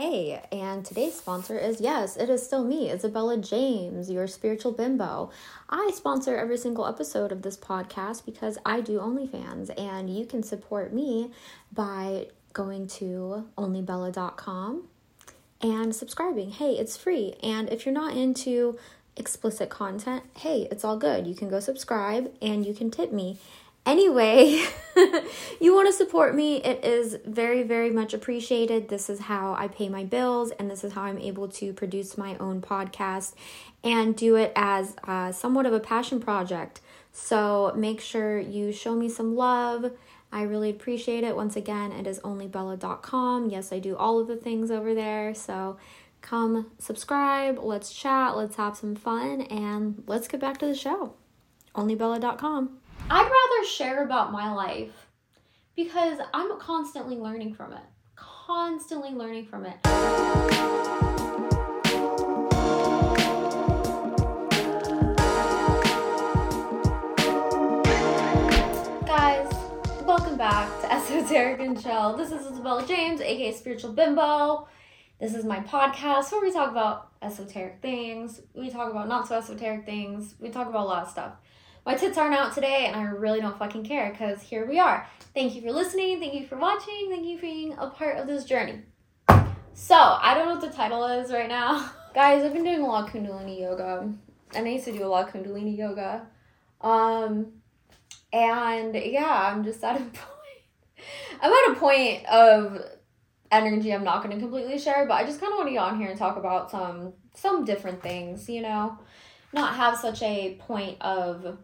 Hey, and today's sponsor is yes, it is still me, Isabella James, your spiritual bimbo. I sponsor every single episode of this podcast because I do OnlyFans, and you can support me by going to onlybella.com and subscribing. Hey, it's free. And if you're not into explicit content, hey, it's all good. You can go subscribe and you can tip me anyway, you want to support me, it is very, very much appreciated. This is how I pay my bills, and this is how I'm able to produce my own podcast and do it as uh, somewhat of a passion project. So make sure you show me some love. I really appreciate it. Once again, it is onlybella.com. Yes, I do all of the things over there. So come subscribe, let's chat, let's have some fun, and let's get back to the show. Onlybella.com. I'd rather share about my life because I'm constantly learning from it. Constantly learning from it. Guys, welcome back to Esoteric and Chill. This is Isabella James, aka Spiritual Bimbo. This is my podcast where we talk about esoteric things, we talk about not so esoteric things, we talk about a lot of stuff my tits aren't out today and I really don't fucking care because here we are. Thank you for listening. Thank you for watching. Thank you for being a part of this journey. So, I don't know what the title is right now. Guys, I've been doing a lot of Kundalini yoga. And I used to do a lot of Kundalini yoga. Um, and yeah, I'm just at a point. I'm at a point of energy I'm not going to completely share, but I just kind of want to get on here and talk about some some different things, you know, not have such a point of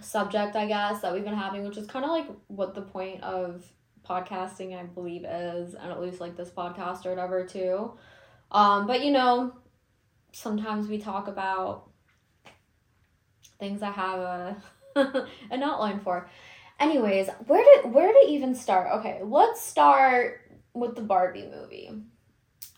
subject, I guess, that we've been having, which is kind of like what the point of podcasting, I believe, is, and at least like this podcast or whatever, too. Um, but you know, sometimes we talk about things I have a an outline for. Anyways, where did where to even start? Okay, let's start with the Barbie movie.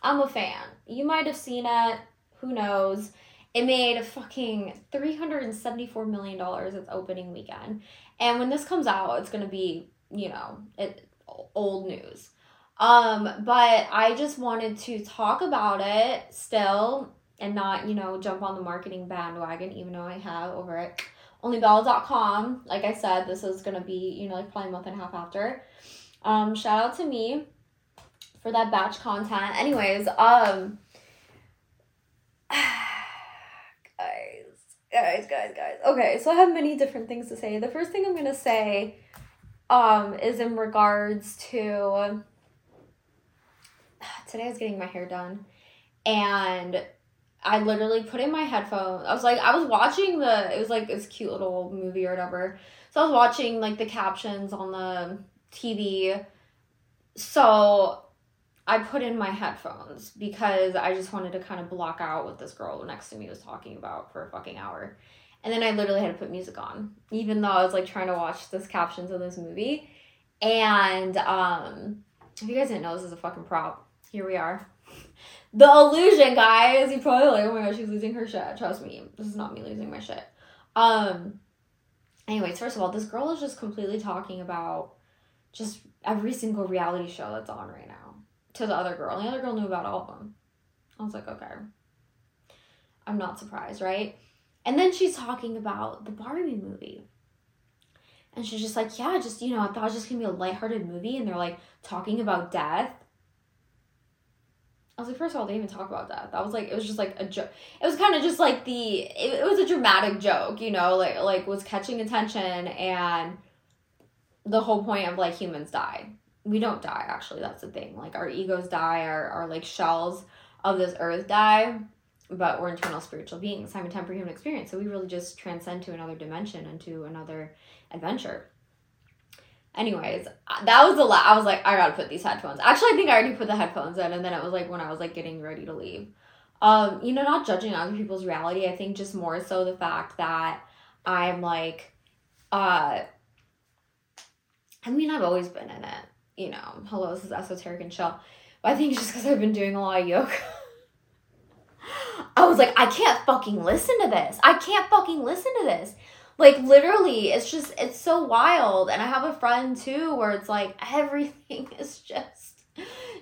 I'm a fan. You might have seen it. Who knows? It made a fucking $374 million its opening weekend. And when this comes out, it's going to be, you know, it old news. Um, but I just wanted to talk about it still and not, you know, jump on the marketing bandwagon, even though I have over at onlybella.com. Like I said, this is gonna be, you know, like probably a month and a half after. Um, shout out to me for that batch content. Anyways, um guys, guys, guys. Okay, so I have many different things to say. The first thing I'm gonna say um is in regards to today I was getting my hair done and I literally put in my headphones. I was like, I was watching the, it was like this cute little movie or whatever. So I was watching like the captions on the TV. So I put in my headphones because I just wanted to kind of block out what this girl next to me was talking about for a fucking hour. And then I literally had to put music on, even though I was like trying to watch this captions of this movie. And um, if you guys didn't know, this is a fucking prop. Here we are. The illusion, guys. You probably like, oh my gosh, she's losing her shit. Trust me, this is not me losing my shit. Um. Anyways, first of all, this girl is just completely talking about just every single reality show that's on right now to the other girl. The other girl knew about all of them. I was like, okay. I'm not surprised, right? And then she's talking about the Barbie movie. And she's just like, yeah, just, you know, I thought it was just gonna be a lighthearted movie. And they're like talking about death. I was like, first of all, they even talk about death. That was like, it was just like a joke. It was kind of just like the, it, it was a dramatic joke, you know, like, like was catching attention and the whole point of like humans die we don't die actually that's the thing. Like our egos die our, our like shells of this earth die but we're internal spiritual beings having temporary human experience. So we really just transcend to another dimension and to another adventure. Anyways that was the last i was like i gotta put these headphones. Actually i think i already put the headphones in and then it was like when i was like getting ready to leave. Um you know not judging other people's reality i think just more so the fact that i'm like uh i mean i've always been in it you know, hello, this is esoteric and chill. But I think it's just because I've been doing a lot of yoga. I was like, I can't fucking listen to this. I can't fucking listen to this. Like literally, it's just it's so wild. And I have a friend too where it's like everything is just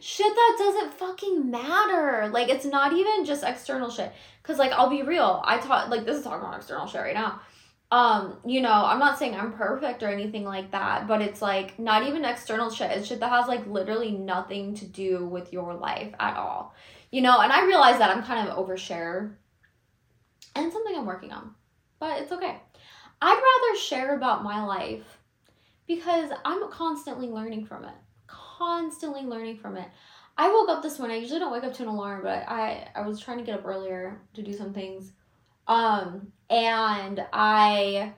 shit that doesn't fucking matter. Like it's not even just external shit. Cause like I'll be real. I taught like this is talking about external shit right now. Um, you know, I'm not saying I'm perfect or anything like that, but it's like not even external shit. It's shit that has like literally nothing to do with your life at all. You know, and I realize that I'm kind of overshare and something I'm working on. But it's okay. I'd rather share about my life because I'm constantly learning from it. Constantly learning from it. I woke up this morning. I usually don't wake up to an alarm, but I I was trying to get up earlier to do some things. Um and I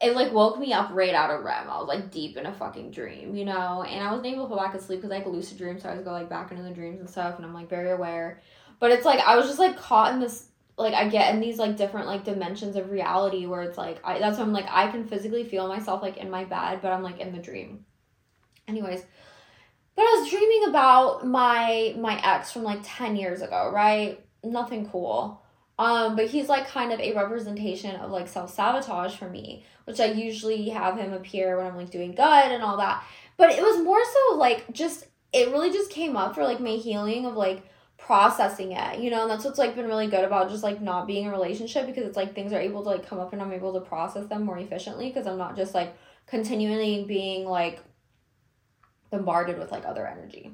it like woke me up right out of REM. I was like deep in a fucking dream, you know, and I wasn't able to go back to sleep because I like lucid dreams, so I was go like back into the dreams and stuff, and I'm like very aware. But it's like I was just like caught in this like I get in these like different like dimensions of reality where it's like I that's when I'm like I can physically feel myself like in my bed, but I'm like in the dream. Anyways, but I was dreaming about my my ex from like 10 years ago, right? Nothing cool. Um, but he's like kind of a representation of like self sabotage for me, which I usually have him appear when I'm like doing good and all that. But it was more so like just it really just came up for like my healing of like processing it, you know, and that's what's like been really good about just like not being in a relationship because it's like things are able to like come up and I'm able to process them more efficiently because I'm not just like continually being like bombarded with like other energy,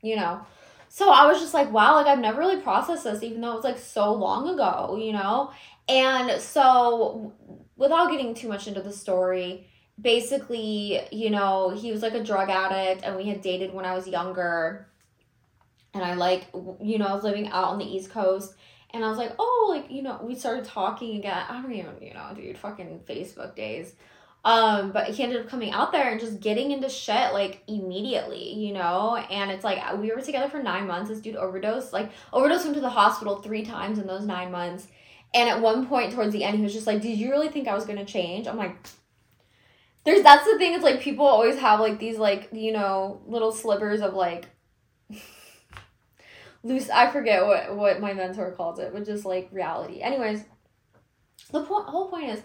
you know so I was just like, wow, like I've never really processed this, even though it was like so long ago, you know? And so, without getting too much into the story, basically, you know, he was like a drug addict and we had dated when I was younger. And I like, you know, I was living out on the East Coast. And I was like, oh, like, you know, we started talking again. I don't even, you know, dude, fucking Facebook days. Um, but he ended up coming out there and just getting into shit like immediately, you know? And it's like we were together for nine months. This dude overdosed, like overdosed went to the hospital three times in those nine months. And at one point towards the end, he was just like, Did you really think I was gonna change? I'm like, there's that's the thing, it's like people always have like these like, you know, little slivers of like loose I forget what what my mentor calls it, but just like reality. Anyways, the point whole point is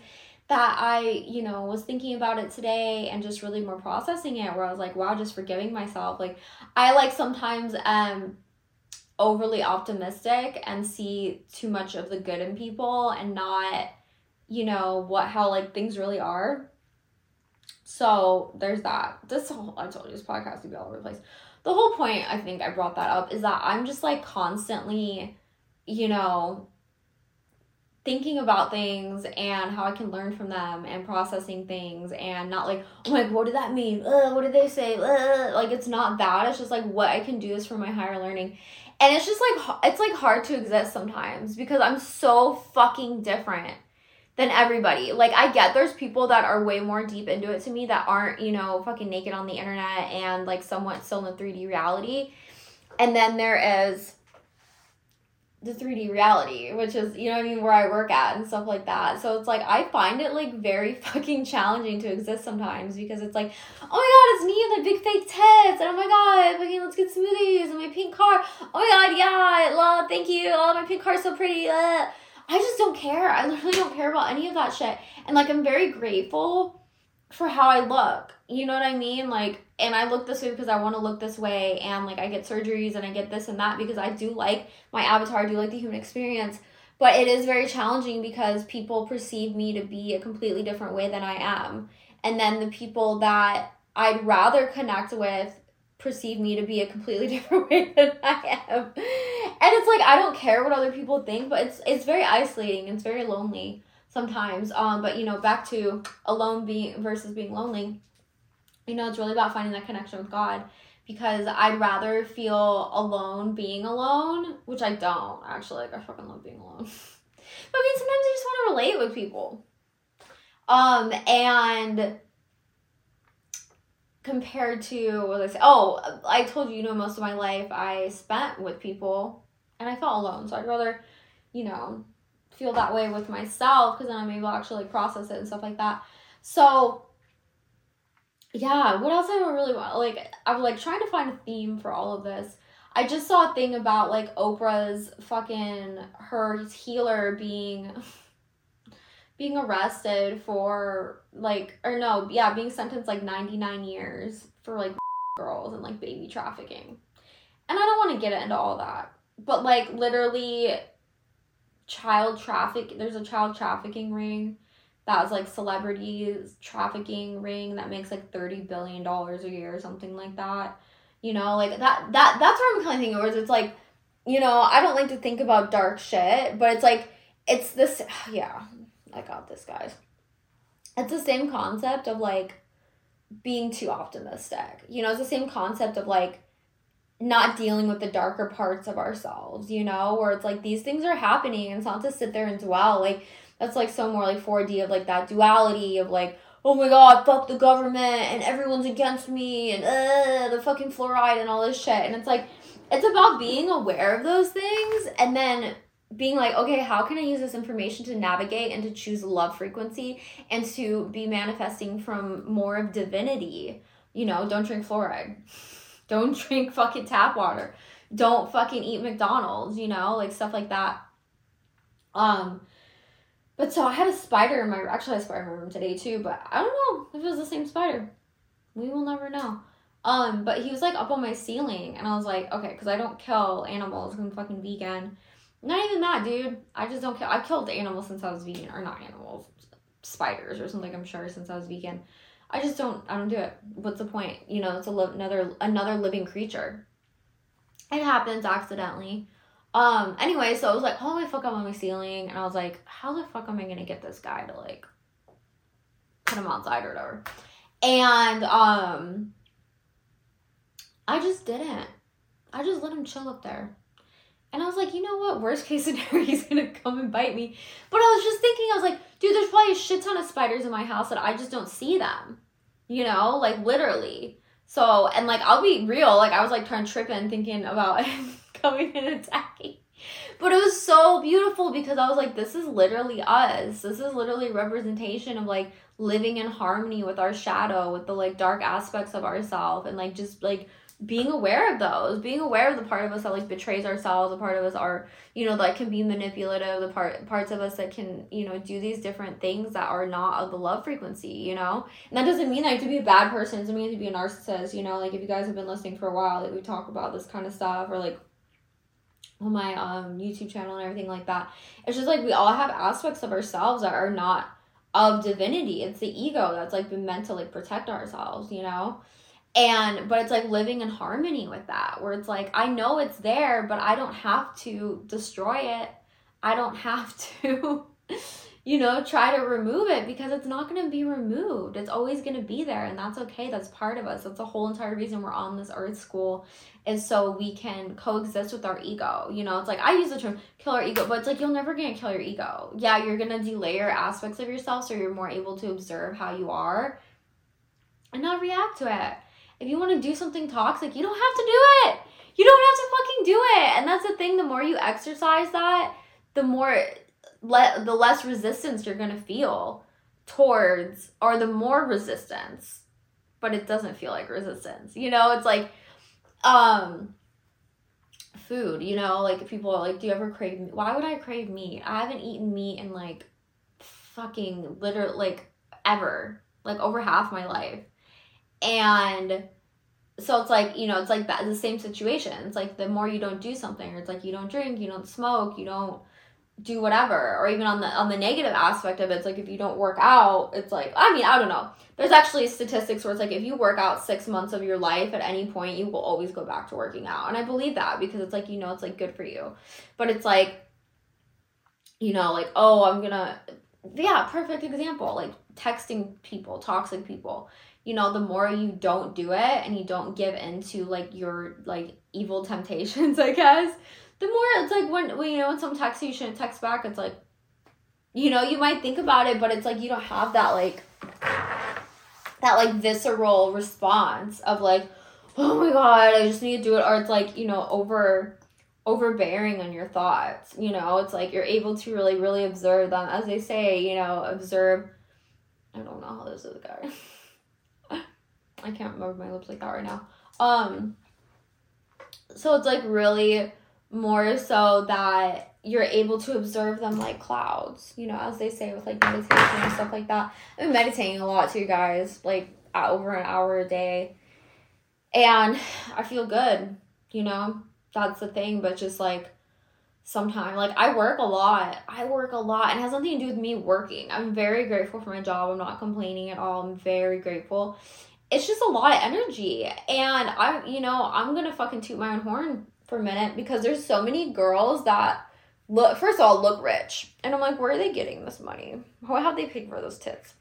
that I, you know, was thinking about it today and just really more processing it where I was like, wow, just forgiving myself. Like I like sometimes um overly optimistic and see too much of the good in people and not, you know, what how like things really are. So there's that. This whole I told you this podcast to be all over the place. The whole point I think I brought that up is that I'm just like constantly, you know, thinking about things and how I can learn from them and processing things and not like, oh my, what did that mean? Uh, what did they say? Uh, like, it's not that. It's just like what I can do is for my higher learning. And it's just like, it's like hard to exist sometimes because I'm so fucking different than everybody. Like, I get there's people that are way more deep into it to me that aren't, you know, fucking naked on the internet and like somewhat still in the 3D reality. And then there is the 3D reality, which is, you know I mean, where I work at and stuff like that. So it's like, I find it like very fucking challenging to exist sometimes because it's like, oh my god, it's me and my big fake tits, and oh my god, fucking let's get smoothies and my pink car. Oh my god, yeah, love, thank you. Oh, my pink car's so pretty. Uh. I just don't care. I literally don't care about any of that shit. And like, I'm very grateful for how I look. You know what I mean? Like, and I look this way because I want to look this way, and like I get surgeries and I get this and that because I do like my avatar, I do like the human experience. But it is very challenging because people perceive me to be a completely different way than I am. And then the people that I'd rather connect with perceive me to be a completely different way than I am. And it's like I don't care what other people think, but it's it's very isolating, it's very lonely sometimes. Um, but you know, back to alone being versus being lonely. You know, it's really about finding that connection with God because I'd rather feel alone being alone, which I don't actually. Like I fucking love being alone. but I mean, sometimes I just want to relate with people. Um, and compared to what I say, oh, I told you, you know, most of my life I spent with people, and I felt alone. So I'd rather, you know, feel that way with myself because then I'm able to actually process it and stuff like that. So yeah, what else I really want? Like I'm like trying to find a theme for all of this. I just saw a thing about like Oprah's fucking her healer being being arrested for like or no, yeah, being sentenced like 99 years for like girls and like baby trafficking. And I don't want to get into all that. But like literally child traffic there's a child trafficking ring that's like celebrities trafficking ring that makes like 30 billion dollars a year or something like that. You know, like that that that's what I'm kind of thinking where it's like, you know, I don't like to think about dark shit, but it's like it's this yeah, I got this guys. It's the same concept of like being too optimistic. You know, it's the same concept of like not dealing with the darker parts of ourselves, you know, where it's like these things are happening and it's not to sit there and dwell. Like that's like so more like 4D of like that duality of like, oh my god, fuck the government and everyone's against me and uh the fucking fluoride and all this shit. And it's like it's about being aware of those things and then being like, okay, how can I use this information to navigate and to choose love frequency and to be manifesting from more of divinity? You know, don't drink fluoride. Don't drink fucking tap water. Don't fucking eat McDonald's, you know, like stuff like that. Um, but so I had a spider in my actually I spider in my room today too, but I don't know if it was the same spider. We will never know. Um, but he was like up on my ceiling, and I was like, okay, because I don't kill animals. I'm fucking vegan. Not even that, dude. I just don't kill. I've killed animals since I was vegan, or not animals, spiders or something. I'm sure since I was vegan. I just don't. I don't do it. What's the point? You know, it's a li- another another living creature. It happens accidentally. Um. Anyway, so I was like, my fuck, I'm on my ceiling, and I was like, how the fuck am I gonna get this guy to like put him outside or whatever? And um, I just didn't. I just let him chill up there. And I was like, you know what? Worst case scenario, he's gonna come and bite me. But I was just thinking, I was like, dude, there's probably a shit ton of spiders in my house that I just don't see them. You know, like literally. So, and like, I'll be real, like, I was like trying to trip in thinking about coming and attacking. But it was so beautiful because I was like, this is literally us. This is literally representation of like living in harmony with our shadow, with the like dark aspects of ourselves, and like just like being aware of those, being aware of the part of us that like betrays ourselves, the part of us are, you know, that can be manipulative, the part parts of us that can, you know, do these different things that are not of the love frequency, you know? And that doesn't mean I have to be a bad person, it doesn't mean to be a narcissist, you know, like if you guys have been listening for a while, like we talk about this kind of stuff or like on my um YouTube channel and everything like that. It's just like we all have aspects of ourselves that are not of divinity. It's the ego that's like been meant to like protect ourselves, you know? and but it's like living in harmony with that where it's like i know it's there but i don't have to destroy it i don't have to you know try to remove it because it's not going to be removed. It's always going to be there and that's okay. That's part of us. That's the whole entire reason we're on this earth school is so we can coexist with our ego. You know it's like i use the term kill our ego but it's like you're never going to kill your ego. Yeah you're going to delayer aspects of yourself so you're more able to observe how you are and not react to it. If you want to do something toxic, you don't have to do it. You don't have to fucking do it. And that's the thing, the more you exercise that, the more le- the less resistance you're going to feel towards or the more resistance. But it doesn't feel like resistance. You know, it's like um food, you know, like people are like, do you ever crave meat? Why would I crave meat? I haven't eaten meat in like fucking literally like ever, like over half my life. And so it's like, you know, it's like that the same situation. It's like the more you don't do something, or it's like you don't drink, you don't smoke, you don't do whatever or even on the on the negative aspect of it it's like if you don't work out it's like i mean i don't know. There's actually statistics where it's like if you work out six months of your life at any point you will always go back to working out. And i believe that because it's like you know it's like good for you. But it's like you know like oh i'm gonna yeah perfect example like texting people toxic people. You know, the more you don't do it and you don't give into like your like evil temptations, I guess, the more it's like when, when you know when someone texts you, shouldn't text back. It's like, you know, you might think about it, but it's like you don't have that like that like visceral response of like, oh my god, I just need to do it, or it's like you know over overbearing on your thoughts. You know, it's like you're able to really really observe them, as they say. You know, observe. I don't know how this is going. I can't move my lips like that right now. Um so it's like really more so that you're able to observe them like clouds, you know, as they say with like meditation and stuff like that. I've been meditating a lot too, guys, like over an hour a day. And I feel good, you know? That's the thing, but just like sometimes like I work a lot. I work a lot and has nothing to do with me working. I'm very grateful for my job. I'm not complaining at all. I'm very grateful. It's just a lot of energy. And I'm, you know, I'm to fucking toot my own horn for a minute because there's so many girls that look first of all look rich. And I'm like, where are they getting this money? How have they paid for those tits?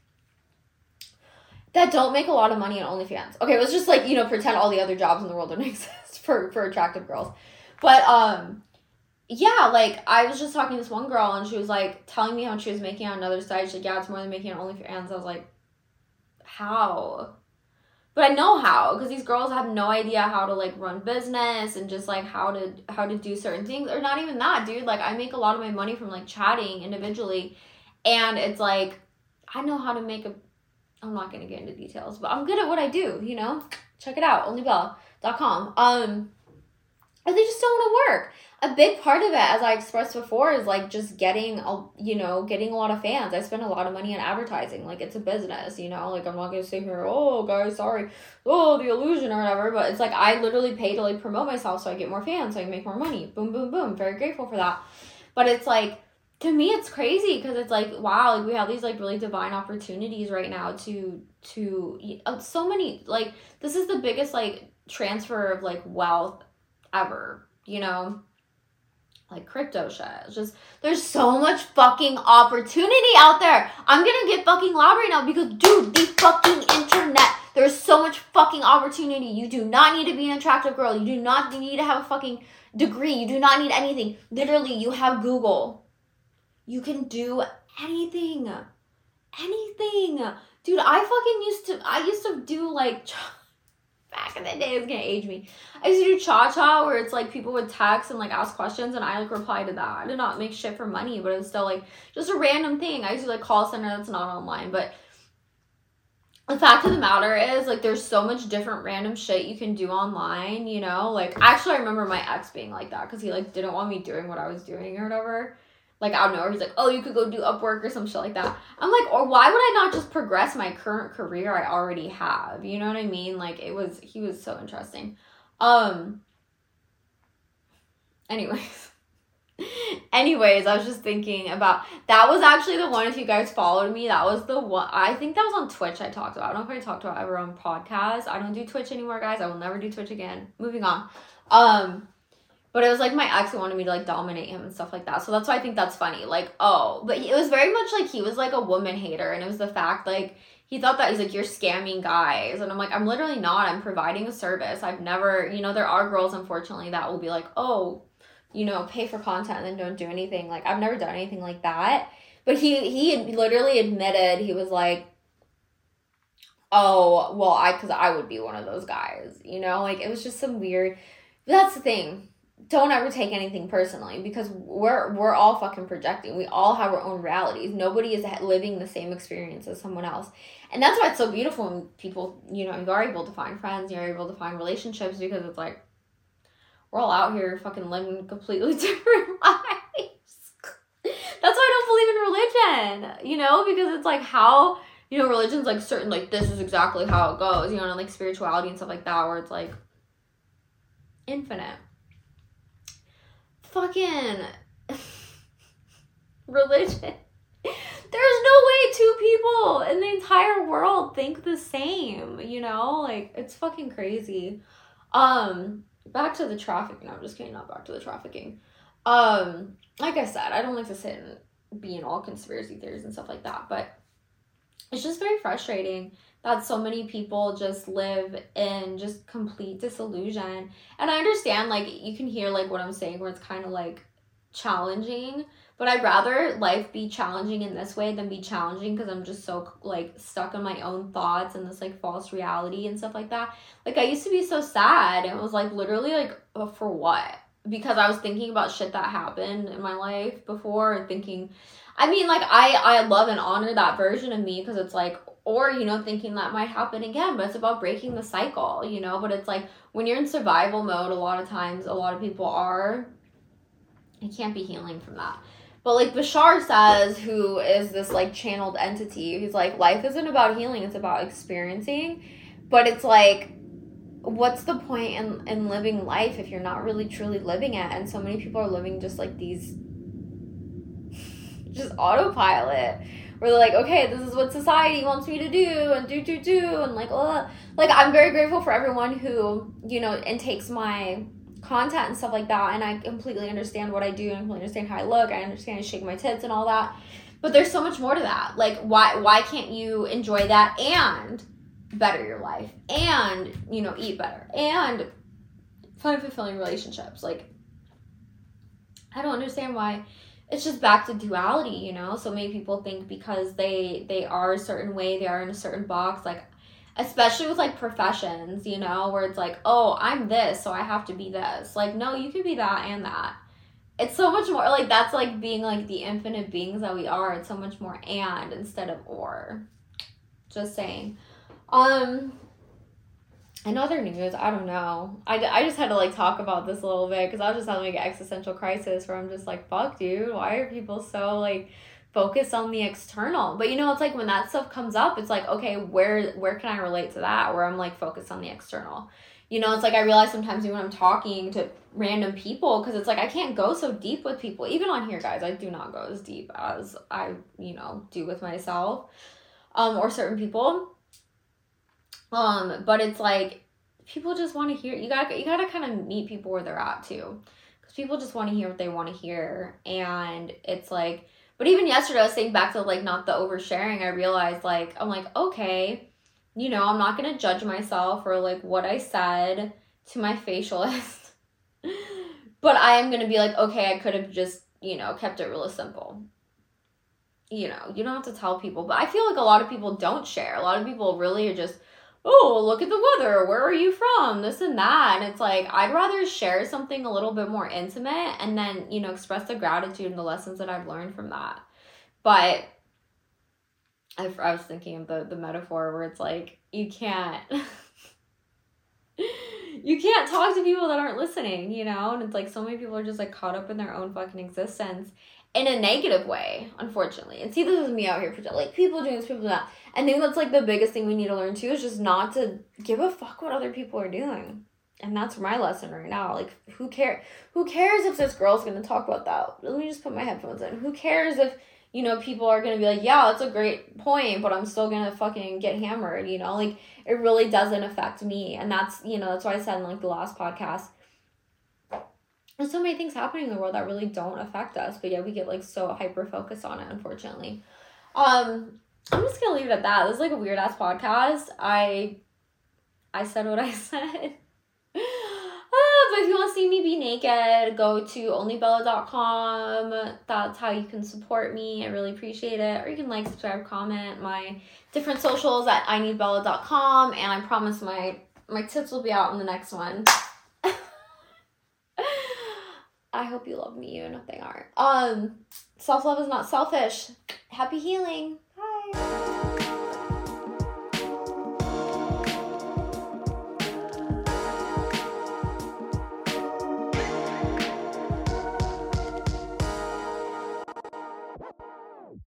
That don't make a lot of money on OnlyFans. Okay, let's just like, you know, pretend all the other jobs in the world don't exist for for attractive girls. But um yeah, like I was just talking to this one girl and she was like telling me how she was making on another side. She's like, Yeah, it's more than making on OnlyFans. I was like, How? But I know how because these girls have no idea how to like run business and just like how to how to do certain things or not even that, dude. Like I make a lot of my money from like chatting individually, and it's like I know how to make a. I'm not gonna get into details, but I'm good at what I do. You know, check it out, onlybella.com. Um, and they just don't want to work a big part of it as i expressed before is like just getting a you know getting a lot of fans. I spend a lot of money on advertising. Like it's a business you know? Like i'm not gonna sit here oh guys sorry. Oh the illusion or whatever but it's like i literally pay to like promote myself so i get more fans so i can make more money. Boom boom boom. Very grateful for that. But it's like to me it's crazy because it's like wow like we have these like really divine opportunities right now to to uh, so many like this is the biggest like transfer of like wealth ever you know like crypto shit. It's just there's so much fucking opportunity out there. I'm gonna get fucking loud right now because dude, the fucking internet. There's so much fucking opportunity. You do not need to be an attractive girl. You do not need to have a fucking degree. You do not need anything. Literally, you have Google. You can do anything. Anything. Dude, I fucking used to I used to do like back in the day, it's gonna age me. I used to do cha cha where it's like people would text and like ask questions and I like reply to that. I did not make shit for money, but it was still like just a random thing. I used to like call center that's not online, but the fact of the matter is like there's so much different random shit you can do online, you know? Like actually I remember my ex being like that because he like didn't want me doing what I was doing or whatever like out of nowhere he's like oh you could go do upwork or some shit like that. I'm like or why would i not just progress my current career i already have? You know what i mean? Like it was he was so interesting. Um anyways. Anyways i was just thinking about that was actually the one if you guys followed me that was the one i think that was on twitch i talked about. I don't know if i talked about ever on podcast. I don't do twitch anymore guys. I will never do twitch again. Moving on. Um but it was like my ex wanted me to like dominate him and stuff like that. So that's why I think that's funny. Like, oh, but it was very much like he was like a woman hater. And it was the fact like he thought that he's like, you're scamming guys. And I'm like, I'm literally not. I'm providing a service. I've never, you know, there are girls, unfortunately, that will be like, oh, you know, pay for content and then don't do anything. Like, I've never done anything like that. But he, he literally admitted, he was like, oh, well, I, cause I would be one of those guys, you know? Like, it was just some weird, that's the thing don't ever take anything personally because we're we're all fucking projecting. We all have our own realities. Nobody is living the same experience as someone else. And that's why it's so beautiful when people, you know, you are able to find friends, you're able to find relationships because it's like we're all out here fucking living completely different lives. that's why I don't believe in religion, you know, because it's like how you know, religion's like certain like this is exactly how it goes, you know, and like spirituality and stuff like that where it's like infinite fucking religion. There's no way two people in the entire world think the same, you know? Like it's fucking crazy. Um back to the trafficking. No, I'm just kidding, not back to the trafficking. Um like I said, I don't like to sit and be in all conspiracy theories and stuff like that, but it's just very frustrating that so many people just live in just complete disillusion. And I understand, like, you can hear, like, what I'm saying, where it's kind of like challenging, but I'd rather life be challenging in this way than be challenging because I'm just so, like, stuck in my own thoughts and this, like, false reality and stuff like that. Like, I used to be so sad. And it was, like, literally, like, uh, for what? Because I was thinking about shit that happened in my life before and thinking, I mean, like I I love and honor that version of me because it's like, or you know thinking that might happen again but it's about breaking the cycle you know but it's like when you're in survival mode a lot of times a lot of people are you can't be healing from that but like bashar says who is this like channeled entity he's like life isn't about healing it's about experiencing but it's like what's the point in, in living life if you're not really truly living it? And so many people are living just like these, just autopilot. Where they're like, okay, this is what society wants me to do, and do, do, do, and like, oh, like I'm very grateful for everyone who, you know, and takes my content and stuff like that, and I completely understand what I do, and completely understand how I look, I understand I shake my tits and all that. But there's so much more to that. Like, why, why can't you enjoy that and better your life and you know eat better and find fulfilling relationships like i don't understand why it's just back to duality you know? So many people think because they they are a certain way they are in a certain box like especially with like professions you know where it's like oh i'm this so i have to be this. Like no you can be that and that. It's so much more like that's like being like the infinite beings that we are. It's so much more and instead of or. Just saying. Um, in other news, I don't know. I, I just had to like talk about this a little bit because I was just having an existential crisis where I'm just like, fuck, dude, why are people so like focused on the external? But you know, it's like when that stuff comes up, it's like, okay, where where can I relate to that? Where I'm like focused on the external. You know, it's like I realize sometimes when I'm talking to random people because it's like I can't go so deep with people. Even on here, guys, I do not go as deep as I, you know, do with myself um, or certain people um, but it's like people just want to hear. You got you got to kind of meet people where they're at too, because people just want to hear what they want to hear, and it's like. But even yesterday, I was thinking back to like not the oversharing. I realized like I'm like okay, you know, I'm not gonna judge myself for like what I said to my facialist, but I am gonna be like okay, I could have just you know kept it really simple you know, you don't have to tell people. But I feel like a lot of people don't share. A lot of people really are just oh, look at the weather. Where are you from? This and that. And it's like, I'd rather share something a little bit more intimate and then, you know, express the gratitude and the lessons that I've learned from that. But I, I was thinking of the, the metaphor where it's like, you can't. you can't talk to people that aren't listening, you know? And it's like so many people are just like caught up in their own fucking existence in a negative way, unfortunately. And see, this is me out here for like people doing this, people doing that. I think that's like the biggest thing we need to learn too is just not to give a fuck what other people are doing. And that's my lesson right now. Like, who care? Who cares if this girl's gonna talk about that? Let me just put my headphones in. Who cares if you know people are gonna be like, yeah, that's a great point, but I'm still gonna fucking get hammered. You know, like it really doesn't affect me, and that's you know that's why I said in like the last podcast there's so many things happening in the world that really don't affect us, but yeah, we get like so hyper focused on it, unfortunately. Um, I'm just gonna leave it at that. This is like a weird ass podcast. I I said what I said. Ah, but if you want to see me be naked, go to onlybella.com. That's how you can support me. I really appreciate it. Or you can like, subscribe, comment my different socials at ineedbella.com. And I promise my my tips will be out in the next one. I hope you love me even if they aren't. Um, self love is not selfish. Happy healing. Bye.